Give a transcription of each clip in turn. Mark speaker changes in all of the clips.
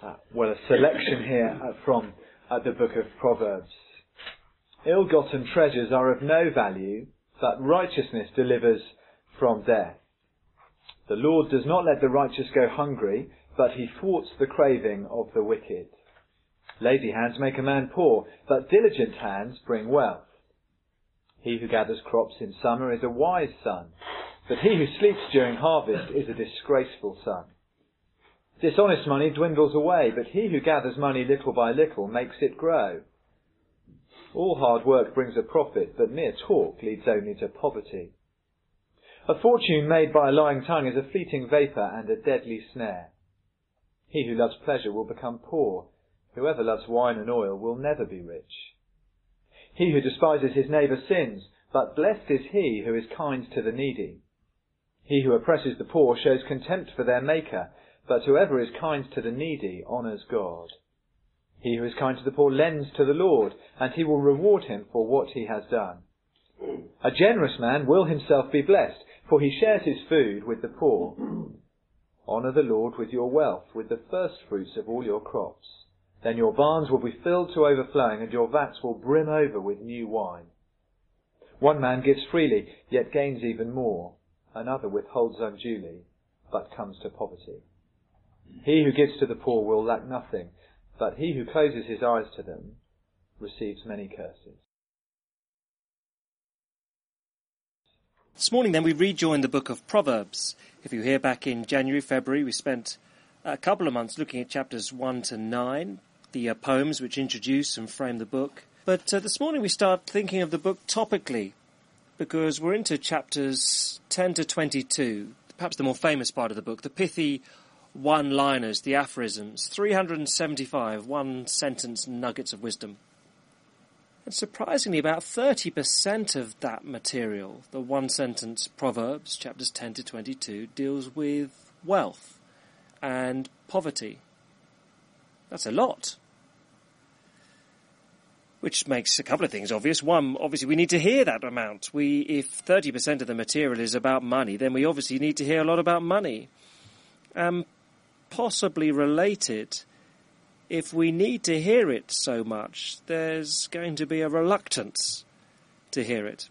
Speaker 1: Uh, well, a selection here uh, from uh, the book of Proverbs. Ill-gotten treasures are of no value, but righteousness delivers from death. The Lord does not let the righteous go hungry, but he thwarts the craving of the wicked. Lazy hands make a man poor, but diligent hands bring wealth. He who gathers crops in summer is a wise son, but he who sleeps during harvest is a disgraceful son. Dishonest money dwindles away, but he who gathers money little by little makes it grow. All hard work brings a profit, but mere talk leads only to poverty. A fortune made by a lying tongue is a fleeting vapour and a deadly snare. He who loves pleasure will become poor. Whoever loves wine and oil will never be rich. He who despises his neighbour sins, but blessed is he who is kind to the needy. He who oppresses the poor shows contempt for their Maker, but whoever is kind to the needy honours God. He who is kind to the poor lends to the Lord, and he will reward him for what he has done. A generous man will himself be blessed, for he shares his food with the poor. Honour the Lord with your wealth, with the first fruits of all your crops. Then your barns will be filled to overflowing, and your vats will brim over with new wine. One man gives freely, yet gains even more. Another withholds unduly, but comes to poverty. He who gives to the poor will lack nothing, but he who closes his eyes to them receives many curses.
Speaker 2: This morning, then, we rejoin the book of Proverbs. If you hear back in January, February, we spent a couple of months looking at chapters 1 to 9, the uh, poems which introduce and frame the book. But uh, this morning we start thinking of the book topically, because we're into chapters 10 to 22, perhaps the more famous part of the book, the pithy one liners, the aphorisms, 375 one sentence nuggets of wisdom. And surprisingly, about 30% of that material, the one sentence Proverbs, chapters 10 to 22, deals with wealth and poverty. That's a lot. Which makes a couple of things obvious. One, obviously, we need to hear that amount. We, if 30% of the material is about money, then we obviously need to hear a lot about money. Um, possibly related, if we need to hear it so much, there's going to be a reluctance to hear it.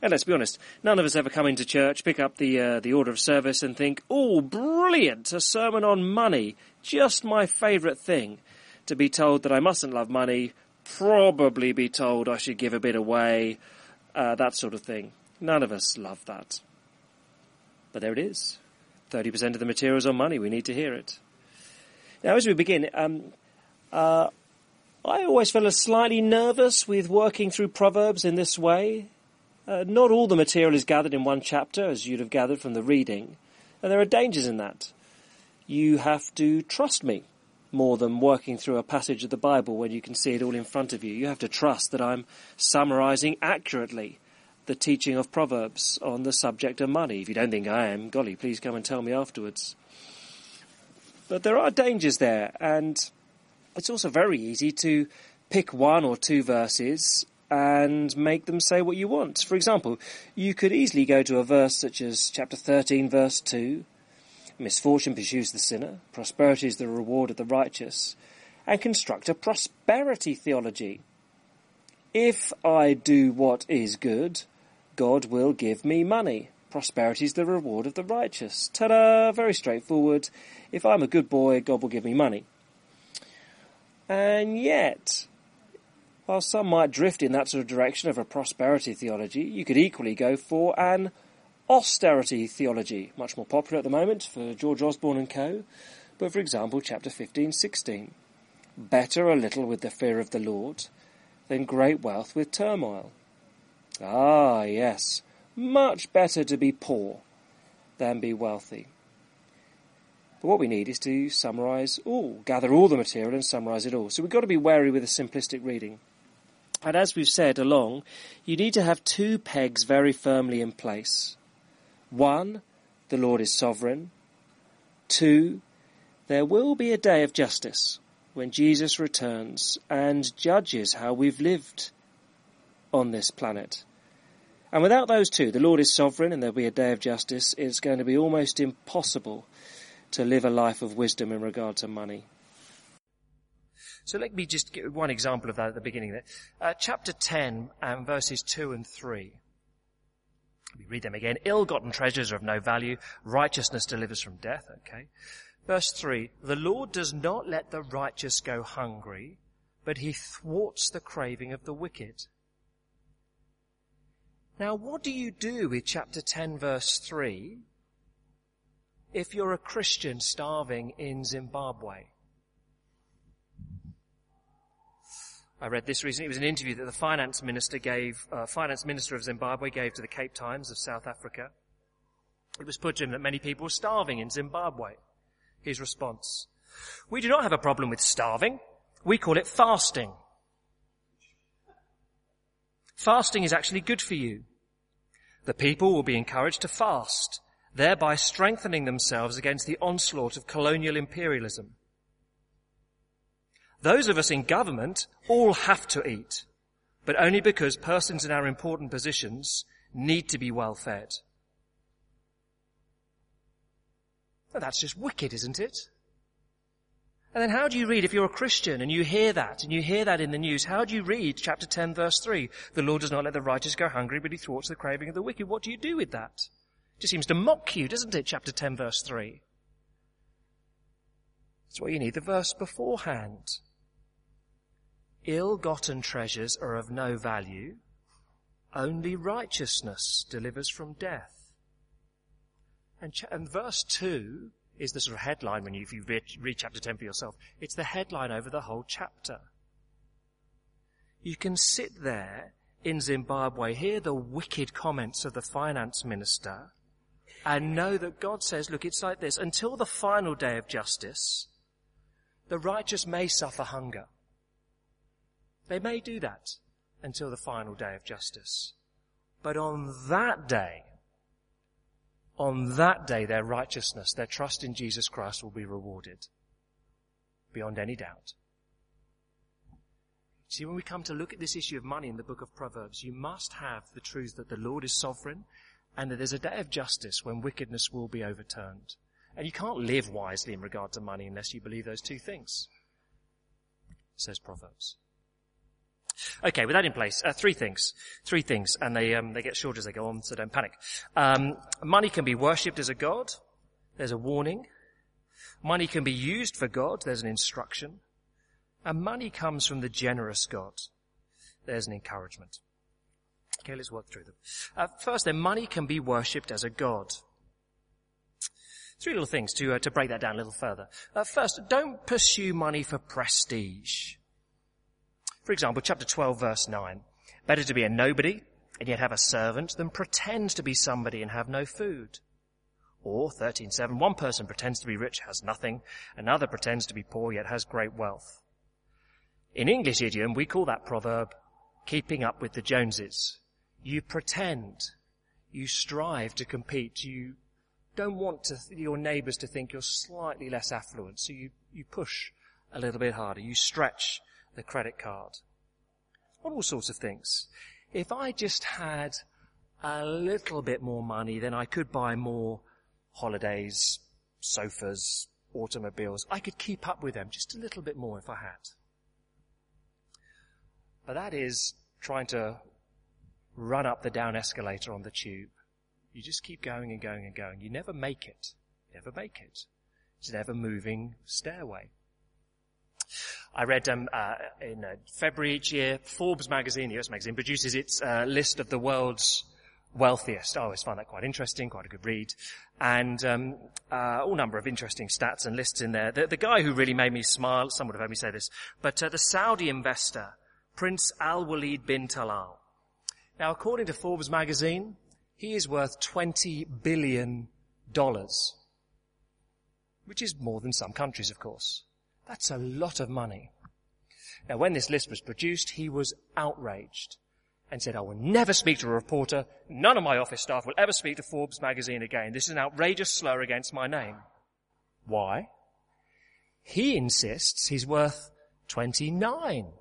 Speaker 2: And let's be honest, none of us ever come into church, pick up the uh, the order of service, and think, "Oh, brilliant! A sermon on money, just my favourite thing." To be told that I mustn't love money, probably be told I should give a bit away, uh, that sort of thing. None of us love that. But there it is. 30% of the materials on money. We need to hear it. Now, as we begin, um, uh, I always feel slightly nervous with working through Proverbs in this way. Uh, not all the material is gathered in one chapter, as you'd have gathered from the reading, and there are dangers in that. You have to trust me more than working through a passage of the Bible when you can see it all in front of you. You have to trust that I'm summarizing accurately the teaching of Proverbs on the subject of money. If you don't think I am, golly, please come and tell me afterwards. But there are dangers there, and it's also very easy to pick one or two verses and make them say what you want. For example, you could easily go to a verse such as chapter 13, verse 2 Misfortune pursues the sinner, prosperity is the reward of the righteous, and construct a prosperity theology. If I do what is good, God will give me money. Prosperity is the reward of the righteous. Ta-da! Very straightforward. If I'm a good boy, God will give me money. And yet, while some might drift in that sort of direction of a prosperity theology, you could equally go for an austerity theology, much more popular at the moment for George Osborne and co. But for example, chapter 15, 16. Better a little with the fear of the Lord than great wealth with turmoil. Ah, yes, much better to be poor than be wealthy. But what we need is to summarise all, gather all the material and summarise it all. So we've got to be wary with a simplistic reading. And as we've said along, you need to have two pegs very firmly in place. One, the Lord is sovereign. Two, there will be a day of justice when Jesus returns and judges how we've lived on this planet. And without those two, the Lord is sovereign and there'll be a day of justice, it's going to be almost impossible to live a life of wisdom in regard to money. So let me just give one example of that at the beginning there. Uh, chapter 10 and verses 2 and 3. We read them again. Ill-gotten treasures are of no value. Righteousness delivers from death. Okay. Verse 3. The Lord does not let the righteous go hungry, but he thwarts the craving of the wicked. Now what do you do with chapter 10 verse 3 if you're a Christian starving in Zimbabwe? I read this recently. It was an interview that the finance minister gave, uh, finance minister of Zimbabwe gave to the Cape Times of South Africa. It was put to him that many people were starving in Zimbabwe. His response. We do not have a problem with starving. We call it fasting. Fasting is actually good for you. The people will be encouraged to fast, thereby strengthening themselves against the onslaught of colonial imperialism. Those of us in government all have to eat, but only because persons in our important positions need to be well fed. That's just wicked, isn't it? And then how do you read, if you're a Christian and you hear that, and you hear that in the news, how do you read chapter 10 verse 3? The Lord does not let the righteous go hungry, but he thwarts the craving of the wicked. What do you do with that? It just seems to mock you, doesn't it, chapter 10 verse 3? That's why you need the verse beforehand. Ill-gotten treasures are of no value. Only righteousness delivers from death. And, ch- and verse 2 is the sort of headline when you, if you read, read chapter 10 for yourself. It's the headline over the whole chapter. You can sit there in Zimbabwe, hear the wicked comments of the finance minister, and know that God says, look, it's like this. Until the final day of justice, the righteous may suffer hunger. They may do that until the final day of justice. But on that day, on that day, their righteousness, their trust in Jesus Christ will be rewarded. Beyond any doubt. See, when we come to look at this issue of money in the book of Proverbs, you must have the truth that the Lord is sovereign and that there's a day of justice when wickedness will be overturned. And you can't live wisely in regard to money unless you believe those two things, says Proverbs. Okay, with that in place, uh, three things. Three things, and they, um, they get shorter as they go on, so don't panic. Um, money can be worshipped as a god. There's a warning. Money can be used for God. There's an instruction. And money comes from the generous God. There's an encouragement. Okay, let's work through them. Uh, first, then, money can be worshipped as a god. Three little things to uh, to break that down a little further. Uh, first, don't pursue money for prestige. For example, chapter 12 verse 9. Better to be a nobody and yet have a servant than pretend to be somebody and have no food. Or 13.7, one person pretends to be rich, has nothing, another pretends to be poor, yet has great wealth. In English idiom, we call that proverb keeping up with the Joneses. You pretend. You strive to compete. You don't want to, your neighbors to think you're slightly less affluent, so you, you push a little bit harder. You stretch the credit card. On all sorts of things. If I just had a little bit more money, then I could buy more holidays, sofas, automobiles. I could keep up with them just a little bit more if I had. But that is trying to run up the down escalator on the tube. You just keep going and going and going. You never make it. You never make it. It's never moving stairway. I read um, uh, in uh, February each year, Forbes magazine, the US magazine, produces its uh, list of the world's wealthiest. I always find that quite interesting, quite a good read. And um, uh, all number of interesting stats and lists in there. The, the, guy who really made me smile, some would have heard me say this, but uh, the Saudi investor, Prince Al-Walid bin Talal. Now, according to Forbes magazine, he is worth $20 billion, which is more than some countries, of course. That's a lot of money. Now when this list was produced, he was outraged and said, I will never speak to a reporter. None of my office staff will ever speak to Forbes magazine again. This is an outrageous slur against my name. Why? He insists he's worth 29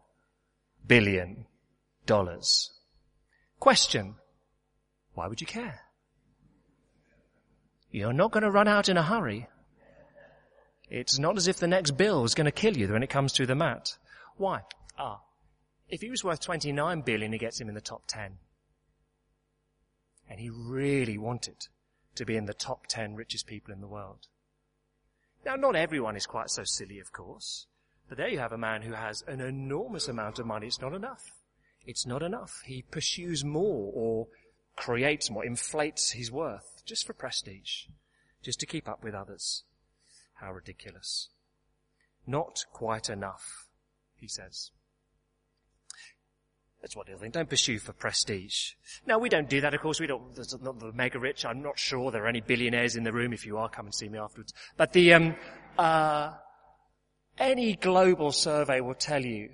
Speaker 2: billion dollars. Question. Why would you care? You're not going to run out in a hurry. It's not as if the next bill is going to kill you when it comes through the mat. Why? Ah, if he was worth 29 billion, he gets him in the top 10. And he really wanted to be in the top 10 richest people in the world. Now, not everyone is quite so silly, of course, but there you have a man who has an enormous amount of money. It's not enough. It's not enough. He pursues more or creates more, inflates his worth just for prestige, just to keep up with others. How ridiculous. Not quite enough, he says. That's what he'll think. Don't pursue for prestige. Now, we don't do that, of course. We don't, there's not the mega rich. I'm not sure there are any billionaires in the room. If you are, come and see me afterwards. But the, um, uh, any global survey will tell you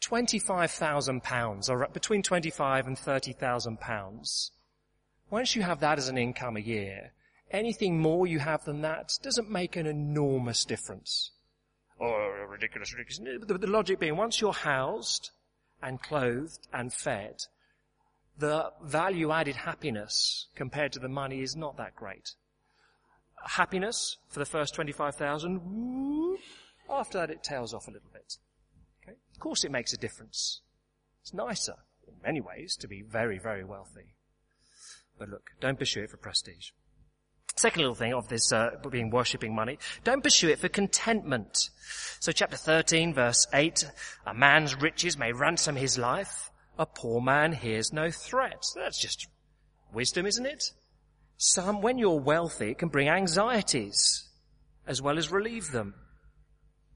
Speaker 2: 25,000 pounds, or between 25 and 30,000 pounds. Once you have that as an income a year, anything more you have than that doesn't make an enormous difference. Oh, ridiculous, ridiculous. The, the logic being, once you're housed, and clothed and fed, the value added happiness compared to the money is not that great. Happiness for the first 25,000, after that it tails off a little bit. Okay? Of course it makes a difference. It's nicer, in many ways, to be very, very wealthy. But look, don't pursue it for prestige. Second little thing of this uh, being worshipping money, don't pursue it for contentment. So chapter 13 verse 8, a man's riches may ransom his life, a poor man hears no threat. That's just wisdom, isn't it? Some, when you're wealthy, it can bring anxieties as well as relieve them.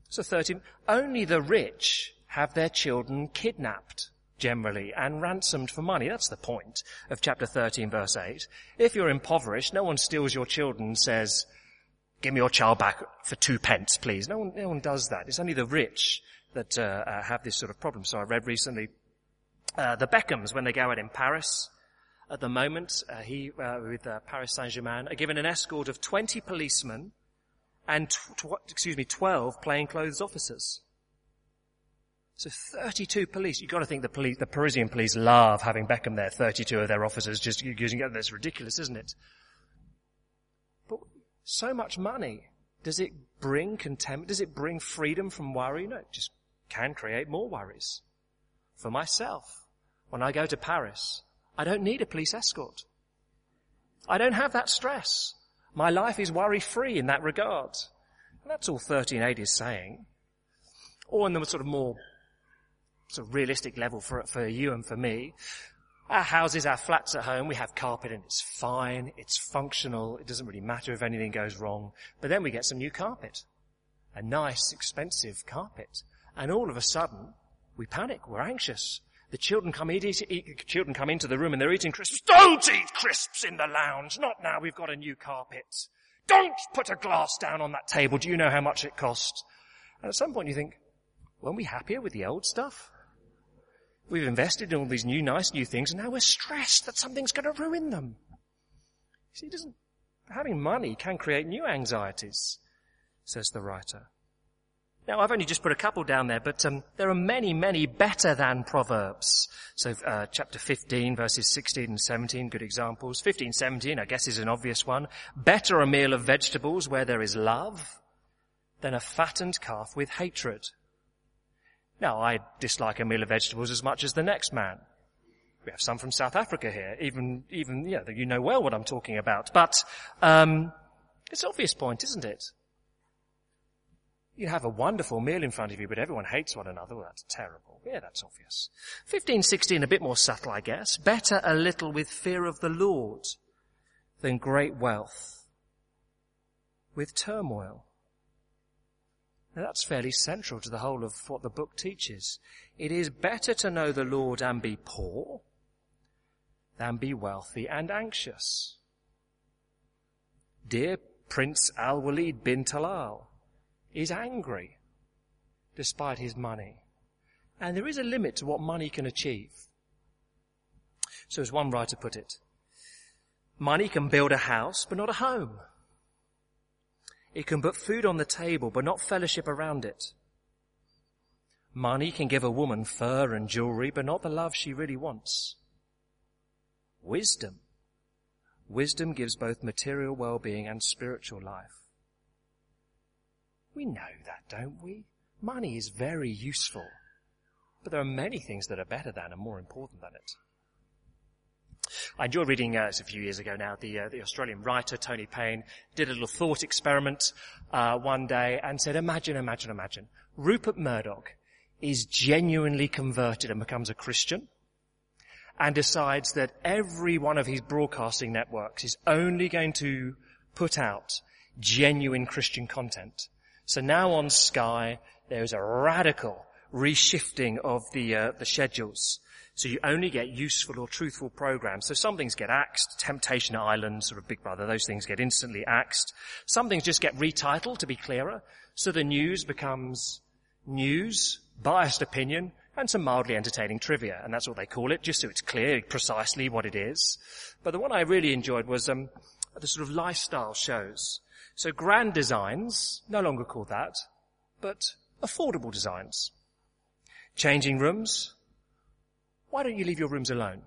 Speaker 2: So 13, only the rich have their children kidnapped generally, and ransomed for money. That's the point of chapter 13 verse 8. If you're impoverished, no one steals your children and says, give me your child back for two pence, please. No one, no one does that. It's only the rich that uh, uh, have this sort of problem. So I read recently uh, the Beckhams when they go out in Paris. At the moment, uh, he uh, with uh, Paris Saint-Germain are given an escort of 20 policemen and tw- tw- excuse me 12 plainclothes officers. So 32 police. You've got to think the police, the Parisian police love having Beckham there. 32 of their officers just using it. That's ridiculous, isn't it? But so much money. Does it bring contempt? Does it bring freedom from worry? No, it just can create more worries. For myself, when I go to Paris, I don't need a police escort. I don't have that stress. My life is worry free in that regard. And that's all 13.8 is saying. Or in the sort of more sort of realistic level for, for you and for me. Our houses, our flats at home, we have carpet and it's fine, it's functional, it doesn't really matter if anything goes wrong. But then we get some new carpet. A nice, expensive carpet. And all of a sudden, we panic, we're anxious. The children come, eat, eat, eat, children come into the room and they're eating crisps. Don't eat crisps in the lounge, not now we've got a new carpet. Don't put a glass down on that table, do you know how much it cost? And at some point you think, weren't we happier with the old stuff? We've invested in all these new, nice new things, and now we're stressed that something's going to ruin them. See, doesn't, having money can create new anxieties, says the writer. Now, I've only just put a couple down there, but um, there are many, many better than Proverbs. So, uh, chapter 15, verses 16 and 17, good examples. 15, 17, I guess is an obvious one. Better a meal of vegetables where there is love than a fattened calf with hatred. Now, I dislike a meal of vegetables as much as the next man. We have some from South Africa here, even, even, know, you know well what I'm talking about. But, um, it's an obvious point, isn't it? You have a wonderful meal in front of you, but everyone hates one another. Well, that's terrible. Yeah, that's obvious. 15, 16, a bit more subtle, I guess. Better a little with fear of the Lord than great wealth with turmoil. Now that's fairly central to the whole of what the book teaches. It is better to know the Lord and be poor than be wealthy and anxious. Dear Prince Al-Walid bin Talal is angry despite his money. And there is a limit to what money can achieve. So as one writer put it, money can build a house, but not a home. It can put food on the table, but not fellowship around it. Money can give a woman fur and jewelry, but not the love she really wants. Wisdom. Wisdom gives both material well-being and spiritual life. We know that, don't we? money is very useful. But there are many things that are better than and more important than it. I enjoyed reading, uh, it's a few years ago now, the, uh, the Australian writer Tony Payne did a little thought experiment uh, one day and said, imagine, imagine, imagine, Rupert Murdoch is genuinely converted and becomes a Christian and decides that every one of his broadcasting networks is only going to put out genuine Christian content. So now on Sky, there's a radical reshifting of the, uh, the schedules. So you only get useful or truthful programs. So some things get axed, Temptation Island, sort of Big Brother, those things get instantly axed. Some things just get retitled to be clearer. So the news becomes news, biased opinion, and some mildly entertaining trivia. And that's what they call it, just so it's clear precisely what it is. But the one I really enjoyed was um, the sort of lifestyle shows. So grand designs, no longer called that, but affordable designs. Changing rooms, why don't you leave your rooms alone?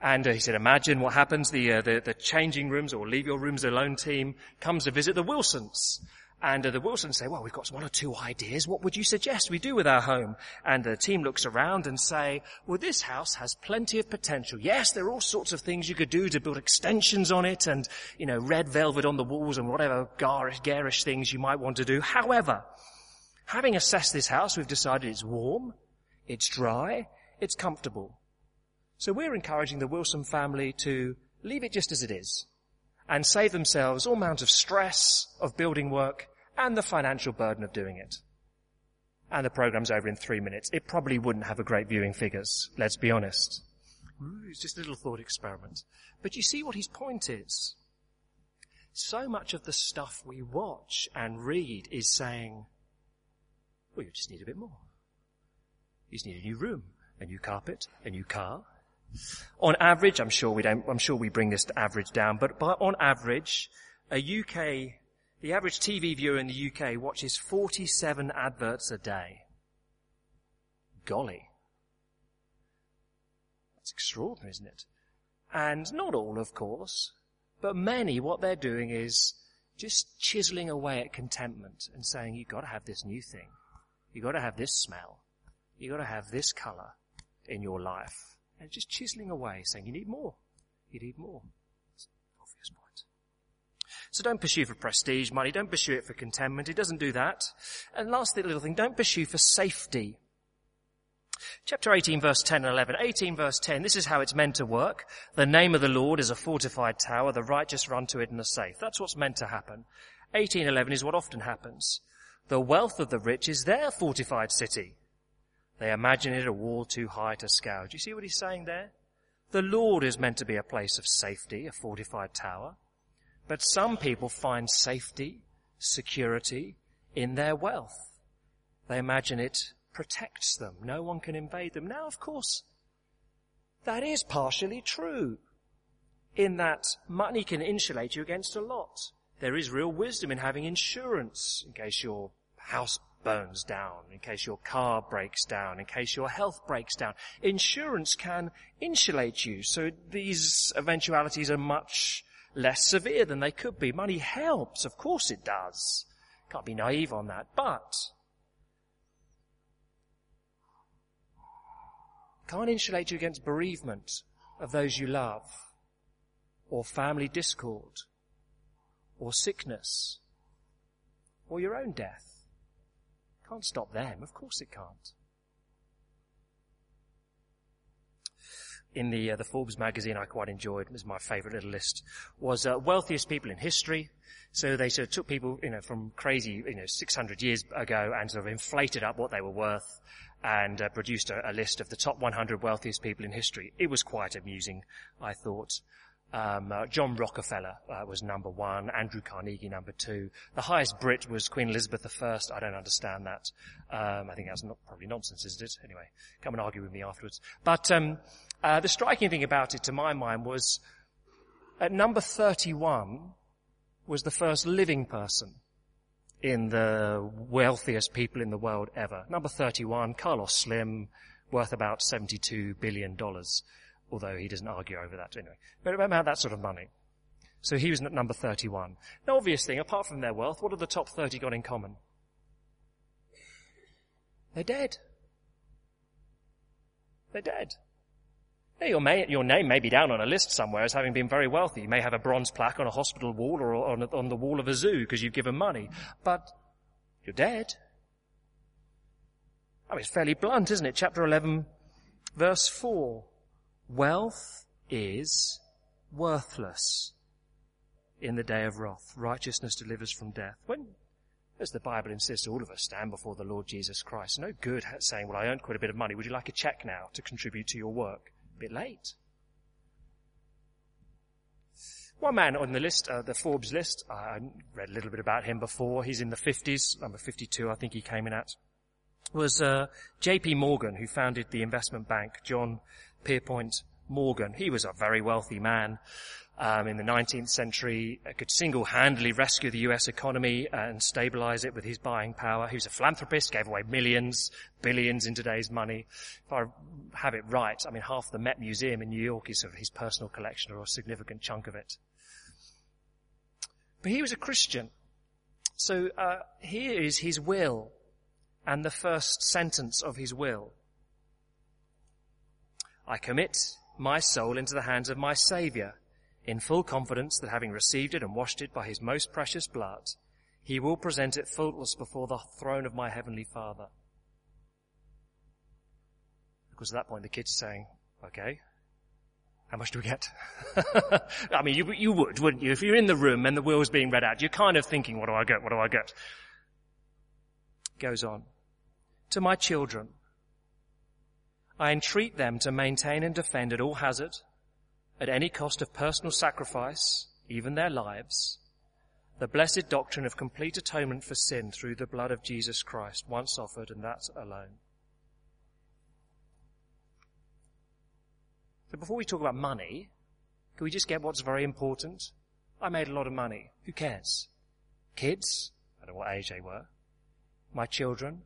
Speaker 2: And uh, he said, imagine what happens. The, uh, the, the changing rooms or leave your rooms alone team comes to visit the Wilsons. And uh, the Wilsons say, well, we've got one or two ideas. What would you suggest we do with our home? And the team looks around and say, well, this house has plenty of potential. Yes, there are all sorts of things you could do to build extensions on it and, you know, red velvet on the walls and whatever garish, garish things you might want to do. However, having assessed this house, we've decided it's warm, it's dry, it's comfortable. So we're encouraging the Wilson family to leave it just as it is and save themselves all amount of stress of building work and the financial burden of doing it. And the program's over in three minutes. It probably wouldn't have a great viewing figures, let's be honest. It's just a little thought experiment. But you see what his point is. So much of the stuff we watch and read is saying, well, you just need a bit more. You just need a new room, a new carpet, a new car. On average, I'm sure we don't, I'm sure we bring this to average down, but by, on average, a UK the average TV viewer in the UK watches 47 adverts a day. Golly. That's extraordinary, isn't it? And not all, of course, but many, what they're doing is just chiseling away at contentment and saying, you've got to have this new thing. You've got to have this smell. You've got to have this color in your life. And just chiseling away, saying, you need more. You need more. Obvious point. So don't pursue for prestige, money. Don't pursue it for contentment. It doesn't do that. And last little thing, don't pursue for safety. Chapter 18 verse 10 and 11. 18 verse 10, this is how it's meant to work. The name of the Lord is a fortified tower. The righteous run to it and are safe. That's what's meant to happen. 18 11 is what often happens. The wealth of the rich is their fortified city. They imagine it a wall too high to scale. Do you see what he's saying there? The Lord is meant to be a place of safety, a fortified tower. But some people find safety, security in their wealth. They imagine it protects them. No one can invade them. Now, of course, that is partially true in that money can insulate you against a lot. There is real wisdom in having insurance in case your house burns down, in case your car breaks down, in case your health breaks down. Insurance can insulate you. So these eventualities are much less severe than they could be. Money helps, of course it does. Can't be naive on that, but can't insulate you against bereavement of those you love, or family discord, or sickness, or your own death. Can't stop them, of course it can't. in the uh, the Forbes magazine I quite enjoyed, It was my favourite little list, was uh, wealthiest people in history. So they sort of took people, you know, from crazy, you know, 600 years ago and sort of inflated up what they were worth and uh, produced a, a, list of the top 100 wealthiest people in history. It was quite amusing, I thought. Um, uh, John Rockefeller uh, was number one, Andrew Carnegie number two. The highest Brit was Queen Elizabeth I. I don't understand that. Um, I think that's not, probably nonsense, isn't it? Anyway, come and argue with me afterwards. But um, uh, the striking thing about it, to my mind, was at number 31 was the first living person in the wealthiest people in the world ever. Number 31, Carlos Slim, worth about $72 billion, although he doesn't argue over that anyway. But about that sort of money. So he was at number 31. Now obvious thing, apart from their wealth, what have the top 30 got in common? they're dead. They're dead. Your, may, your, name may be down on a list somewhere as having been very wealthy. You may have a bronze plaque on a hospital wall or on, on the wall of a zoo because you've given money. But you're dead. I mean, it's fairly blunt, isn't it? Chapter 11, verse 4. Wealth is worthless in the day of wrath. Righteousness delivers from death. When, as the Bible insists, all of us stand before the Lord Jesus Christ. No good saying, well, I earned quite a bit of money. Would you like a check now to contribute to your work? A bit late. One man on the list, uh, the Forbes list, I read a little bit about him before. He's in the 50s, number 52 I think he came in at, was uh, J.P. Morgan, who founded the investment bank, John Pierpont Morgan. He was a very wealthy man um, in the 19th century, uh, could single-handedly rescue the US economy and stabilize it with his buying power. He was a philanthropist, gave away millions, billions in today's money. If I have it right, I mean, half the Met Museum in New York is of his personal collection or a significant chunk of it. But he was a Christian. So uh, here is his will and the first sentence of his will. I commit my soul into the hands of my Saviour in full confidence that having received it and washed it by his most precious blood, he will present it faultless before the throne of my heavenly Father. Because at that point the kid's saying, okay, how much do we get? I mean, you, you would, wouldn't you? If you're in the room and the will's being read out, you're kind of thinking, what do I get? What do I get? Goes on. To my children, I entreat them to maintain and defend at all hazard at any cost of personal sacrifice, even their lives, the blessed doctrine of complete atonement for sin through the blood of Jesus Christ, once offered and that alone. So before we talk about money, can we just get what's very important? I made a lot of money. Who cares? Kids? I don't know what age they were. My children?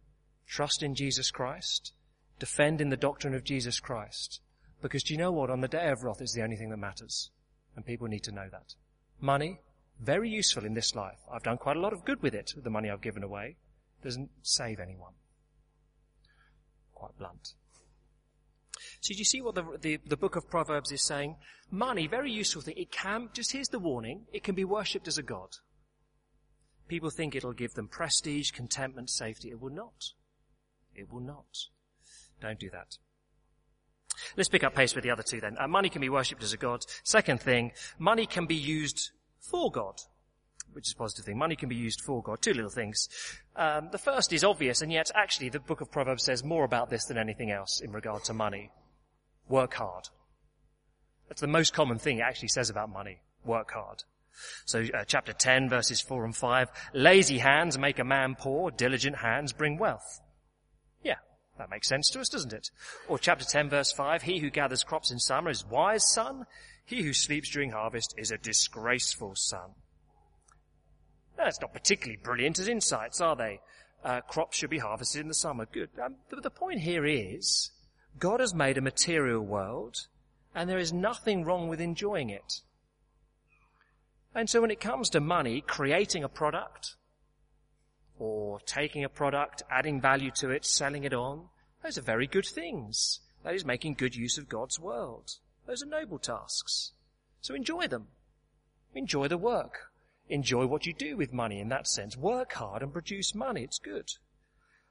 Speaker 2: Trust in Jesus Christ? Defend in the doctrine of Jesus Christ? Because do you know what? On the day of wrath, it's the only thing that matters. And people need to know that. Money, very useful in this life. I've done quite a lot of good with it, the money I've given away. Doesn't save anyone. Quite blunt. So do you see what the, the, the, book of Proverbs is saying? Money, very useful thing. It can, just here's the warning, it can be worshipped as a god. People think it'll give them prestige, contentment, safety. It will not. It will not. Don't do that. Let's pick up pace with the other two then. Uh, money can be worshipped as a god. Second thing, money can be used for God, which is a positive thing. Money can be used for God. Two little things. Um, the first is obvious, and yet actually the book of Proverbs says more about this than anything else in regard to money. Work hard. That's the most common thing it actually says about money. Work hard. So uh, chapter 10 verses 4 and 5, lazy hands make a man poor, diligent hands bring wealth. That makes sense to us, doesn't it? Or chapter 10 verse 5, he who gathers crops in summer is wise son. He who sleeps during harvest is a disgraceful son. That's not particularly brilliant as insights, are they? Uh, crops should be harvested in the summer. Good. Um, the, the point here is, God has made a material world, and there is nothing wrong with enjoying it. And so when it comes to money, creating a product, or taking a product, adding value to it, selling it on, those are very good things. That is making good use of God's world. Those are noble tasks. So enjoy them. Enjoy the work. Enjoy what you do with money in that sense. Work hard and produce money. It's good.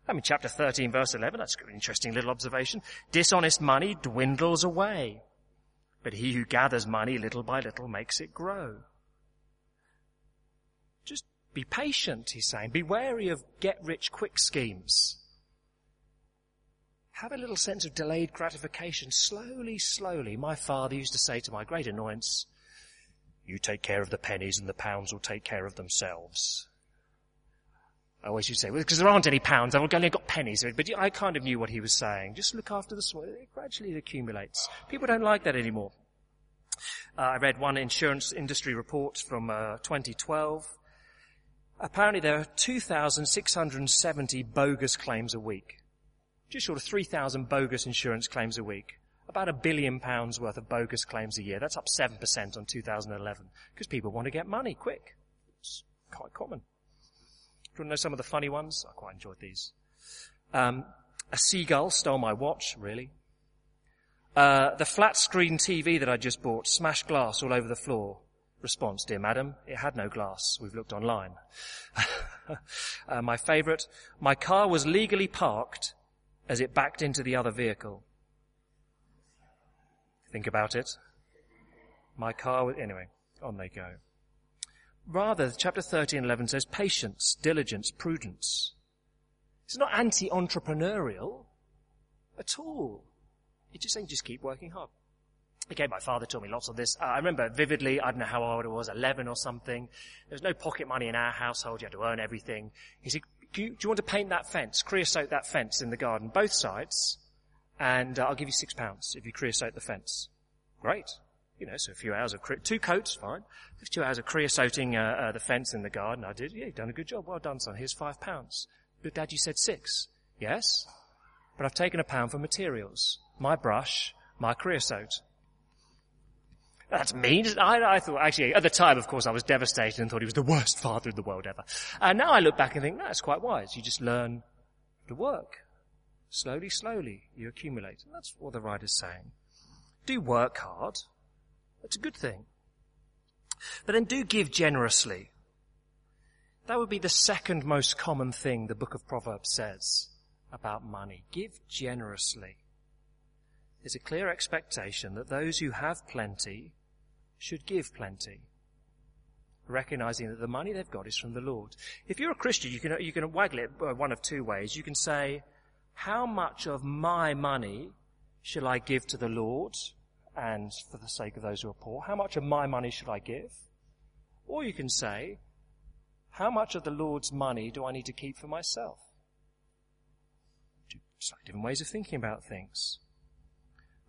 Speaker 2: I mean, chapter 13 verse 11, that's an interesting little observation. Dishonest money dwindles away, but he who gathers money little by little makes it grow. Be patient, he's saying. Be wary of get rich quick schemes. Have a little sense of delayed gratification. Slowly, slowly. My father used to say to my great annoyance, you take care of the pennies and the pounds will take care of themselves. I always used to say, well, because there aren't any pounds, I've only got pennies. But I kind of knew what he was saying. Just look after the small. It gradually accumulates. People don't like that anymore. Uh, I read one insurance industry report from uh, 2012 Apparently there are 2,670 bogus claims a week. Just short of 3,000 bogus insurance claims a week. About a billion pounds worth of bogus claims a year. That's up 7% on 2011. Because people want to get money quick. It's quite common. Do you want to know some of the funny ones? I quite enjoyed these. Um, A seagull stole my watch, really. Uh, the flat screen TV that I just bought smashed glass all over the floor. Response, dear madam, it had no glass. We've looked online. uh, my favourite, my car was legally parked as it backed into the other vehicle. Think about it. My car was, anyway, on they go. Rather, chapter 13 and 11 says patience, diligence, prudence. It's not anti-entrepreneurial at all. It's just saying just keep working hard. Okay, my father taught me lots of this. Uh, I remember vividly, I don't know how old I was, 11 or something. There was no pocket money in our household. You had to earn everything. He said, do you, do you want to paint that fence, creosote that fence in the garden, both sides, and uh, I'll give you six pounds if you creosote the fence. Great. You know, so a few hours of, cre- two coats, fine. Two hours of creosoting uh, uh, the fence in the garden. I did. Yeah, you've done a good job. Well done, son. Here's five pounds. But dad, you said six. Yes. But I've taken a pound for materials. My brush, my creosote. That's mean. I, I, thought, actually, at the time, of course, I was devastated and thought he was the worst father in the world ever. And now I look back and think, that's quite wise. You just learn to work. Slowly, slowly, you accumulate. And that's what the writer's saying. Do work hard. That's a good thing. But then do give generously. That would be the second most common thing the book of Proverbs says about money. Give generously. There's a clear expectation that those who have plenty should give plenty, recognizing that the money they've got is from the Lord. If you're a Christian, you can, you can waggle it uh, one of two ways. You can say, how much of my money shall I give to the Lord and for the sake of those who are poor? How much of my money should I give? Or you can say, how much of the Lord's money do I need to keep for myself? Slightly different ways of thinking about things.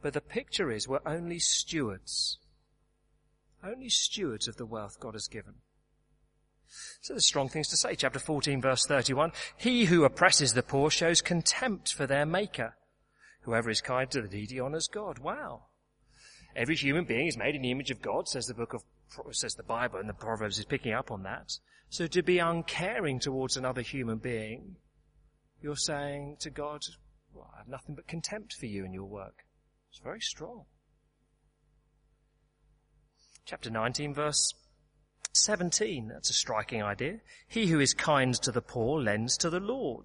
Speaker 2: But the picture is we're only stewards only stewards of the wealth God has given. So there's strong things to say. Chapter 14 verse 31. He who oppresses the poor shows contempt for their maker. Whoever is kind to the needy honors God. Wow. Every human being is made in the image of God, says the book of, says the Bible, and the Proverbs is picking up on that. So to be uncaring towards another human being, you're saying to God, well, I have nothing but contempt for you and your work. It's very strong. Chapter 19 verse 17. That's a striking idea. He who is kind to the poor lends to the Lord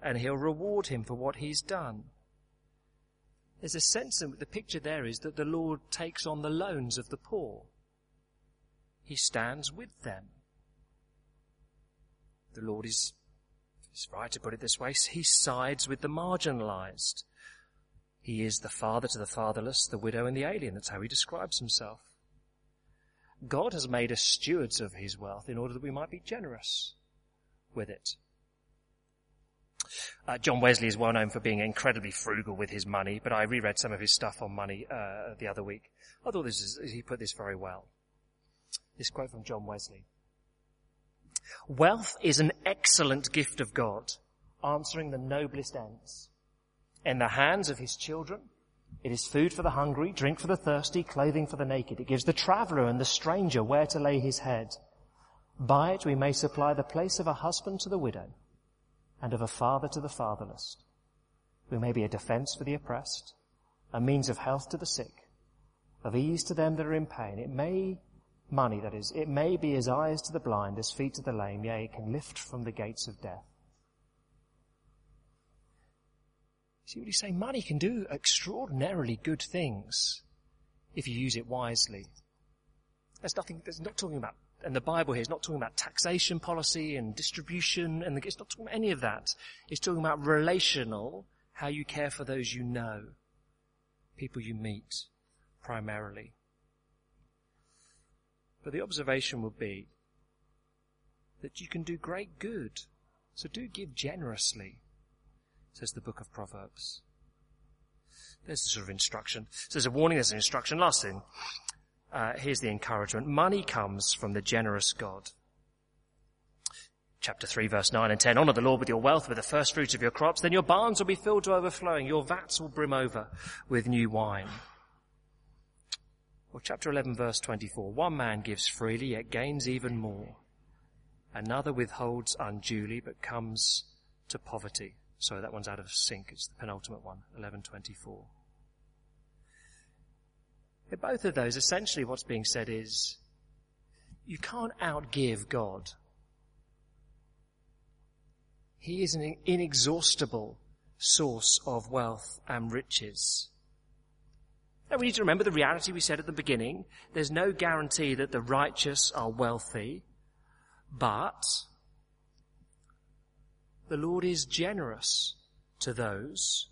Speaker 2: and he'll reward him for what he's done. There's a sense in the picture there is that the Lord takes on the loans of the poor. He stands with them. The Lord is, it's right to put it this way, he sides with the marginalized. He is the father to the fatherless, the widow and the alien. That's how he describes himself. God has made us stewards of his wealth in order that we might be generous with it. Uh, John Wesley is well known for being incredibly frugal with his money, but I reread some of his stuff on money uh, the other week. I thought this is, he put this very well. This quote from John Wesley. Wealth is an excellent gift of God, answering the noblest ends. In the hands of his children, it is food for the hungry, drink for the thirsty, clothing for the naked. It gives the traveler and the stranger where to lay his head. By it we may supply the place of a husband to the widow and of a father to the fatherless. We may be a defense for the oppressed, a means of health to the sick, of ease to them that are in pain. It may, money that is, it may be as eyes to the blind, as feet to the lame, yea, it can lift from the gates of death. See what he's saying? Money can do extraordinarily good things if you use it wisely. There's nothing, there's not talking about, and the Bible here is not talking about taxation policy and distribution, and it's not talking about any of that. It's talking about relational, how you care for those you know, people you meet, primarily. But the observation would be that you can do great good. So do give generously says the book of Proverbs. There's a sort of instruction. So there's a warning, there's an instruction. Last thing, uh, here's the encouragement. Money comes from the generous God. Chapter 3 verse 9 and 10. Honor the Lord with your wealth, with the first fruits of your crops. Then your barns will be filled to overflowing. Your vats will brim over with new wine. Or chapter 11 verse 24. One man gives freely, yet gains even more. Another withholds unduly, but comes to poverty Sorry, that one's out of sync. It's the penultimate one, 1124. In both of those, essentially what's being said is, you can't outgive God. He is an inexhaustible source of wealth and riches. Now we need to remember the reality we said at the beginning. There's no guarantee that the righteous are wealthy, but the Lord is generous to those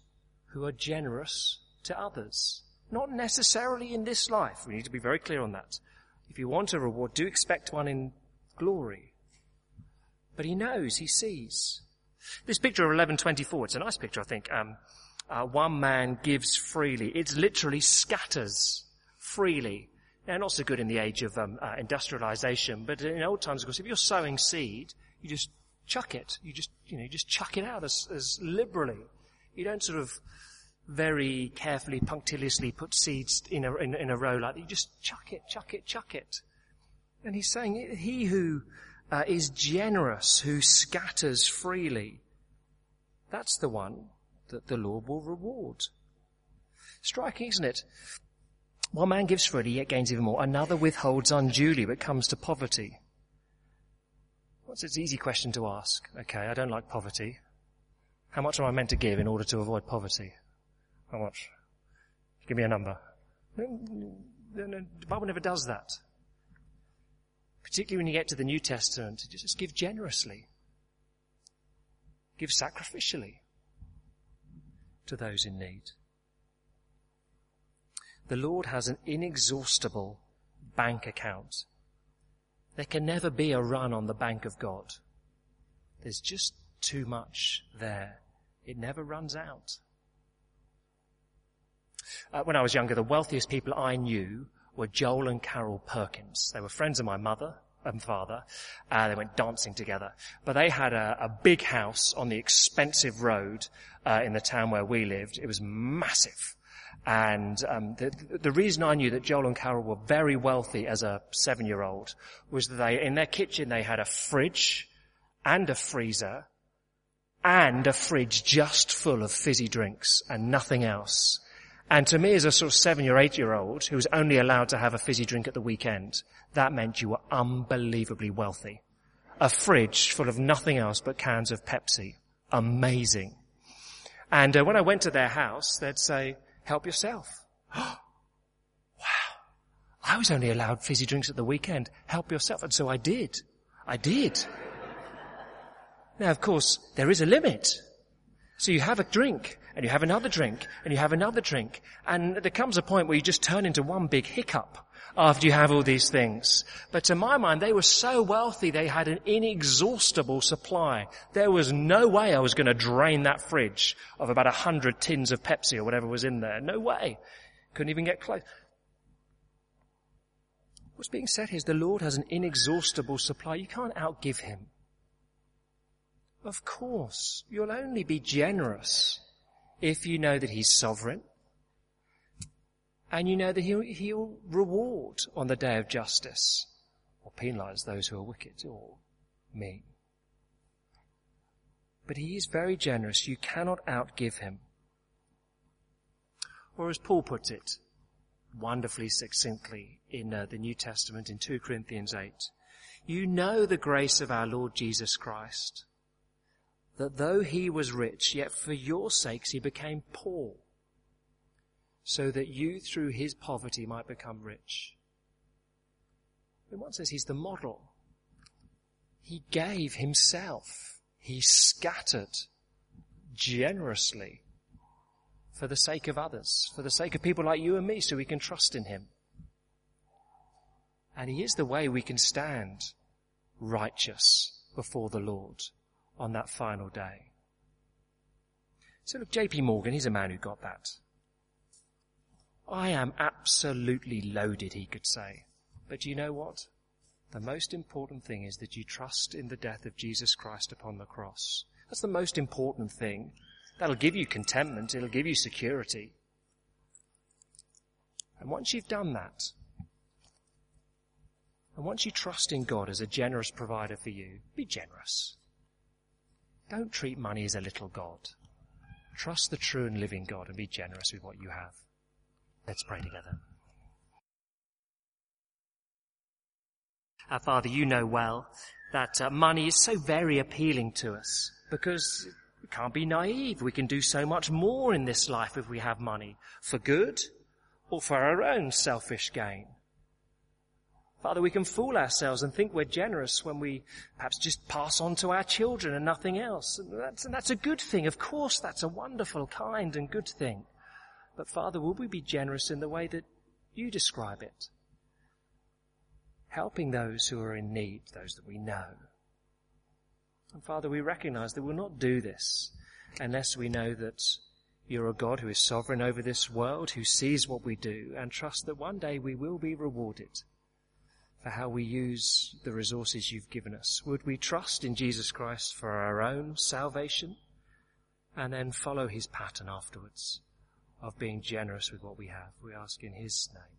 Speaker 2: who are generous to others. Not necessarily in this life. We need to be very clear on that. If you want a reward, do expect one in glory. But he knows, he sees. This picture of 1124, it's a nice picture, I think. Um, uh, one man gives freely. It literally scatters freely. Now, not so good in the age of um, uh, industrialization, but in old times, of course, if you're sowing seed, you just chuck it. You just, you know, you just chuck it out as, as liberally. You don't sort of very carefully, punctiliously put seeds in a, in, in a row like that. You just chuck it, chuck it, chuck it. And he's saying, he who uh, is generous, who scatters freely, that's the one that the Lord will reward. Striking, isn't it? One man gives freely, yet gains even more. Another withholds unduly, but comes to poverty. What's an easy question to ask? Okay, I don't like poverty. How much am I meant to give in order to avoid poverty? How much? Give me a number. No, The Bible never does that. Particularly when you get to the New Testament, just give generously. Give sacrificially to those in need. The Lord has an inexhaustible bank account. There can never be a run on the bank of God. There's just too much there. It never runs out. Uh, when I was younger, the wealthiest people I knew were Joel and Carol Perkins. They were friends of my mother and father. Uh, they went dancing together. But they had a, a big house on the expensive road uh, in the town where we lived. It was massive. And um, the, the reason I knew that Joel and Carol were very wealthy as a seven-year-old was that they, in their kitchen, they had a fridge and a freezer and a fridge just full of fizzy drinks and nothing else. And to me as a sort of seven or eight year old who was only allowed to have a fizzy drink at the weekend, that meant you were unbelievably wealthy. A fridge full of nothing else but cans of Pepsi. Amazing. And uh, when I went to their house, they'd say, help yourself. wow. I was only allowed fizzy drinks at the weekend. Help yourself. And so I did. I did. Now, of course, there is a limit. So you have a drink and you have another drink, and you have another drink, and there comes a point where you just turn into one big hiccup after you have all these things. But to my mind, they were so wealthy, they had an inexhaustible supply. There was no way I was going to drain that fridge of about a hundred tins of Pepsi or whatever was in there. No way. Couldn't even get close. What's being said here is the Lord has an inexhaustible supply. You can't outgive Him. Of course, you'll only be generous if you know that He's sovereign and you know that he'll, he'll reward on the day of justice or penalize those who are wicked or mean. But he is very generous. You cannot outgive him. Or as Paul puts it, wonderfully succinctly in uh, the New Testament in 2 Corinthians 8, you know the grace of our Lord Jesus Christ, that though he was rich, yet for your sakes he became poor, so that you through his poverty might become rich. And one says he's the model. He gave himself. He scattered generously for the sake of others, for the sake of people like you and me, so we can trust in him. And he is the way we can stand righteous before the Lord on that final day. So look, J.P. Morgan, he's a man who got that. I am absolutely loaded, he could say. But you know what? The most important thing is that you trust in the death of Jesus Christ upon the cross. That's the most important thing. That'll give you contentment. It'll give you security. And once you've done that, and once you trust in God as a generous provider for you, be generous. Don't treat money as a little God. Trust the true and living God and be generous with what you have. Let's pray together. Our Father, you know well that uh, money is so very appealing to us because we can't be naive. We can do so much more in this life if we have money for good or for our own selfish gain. Father, we can fool ourselves and think we're generous when we perhaps just pass on to our children and nothing else. And that's, and that's a good thing. Of course, that's a wonderful, kind and good thing. But Father, will we be generous in the way that you describe it? helping those who are in need, those that we know. And Father, we recognize that we'll not do this unless we know that you're a God who is sovereign over this world, who sees what we do, and trust that one day we will be rewarded for how we use the resources you've given us. Would we trust in Jesus Christ for our own salvation and then follow his pattern afterwards of being generous with what we have? We ask in his name.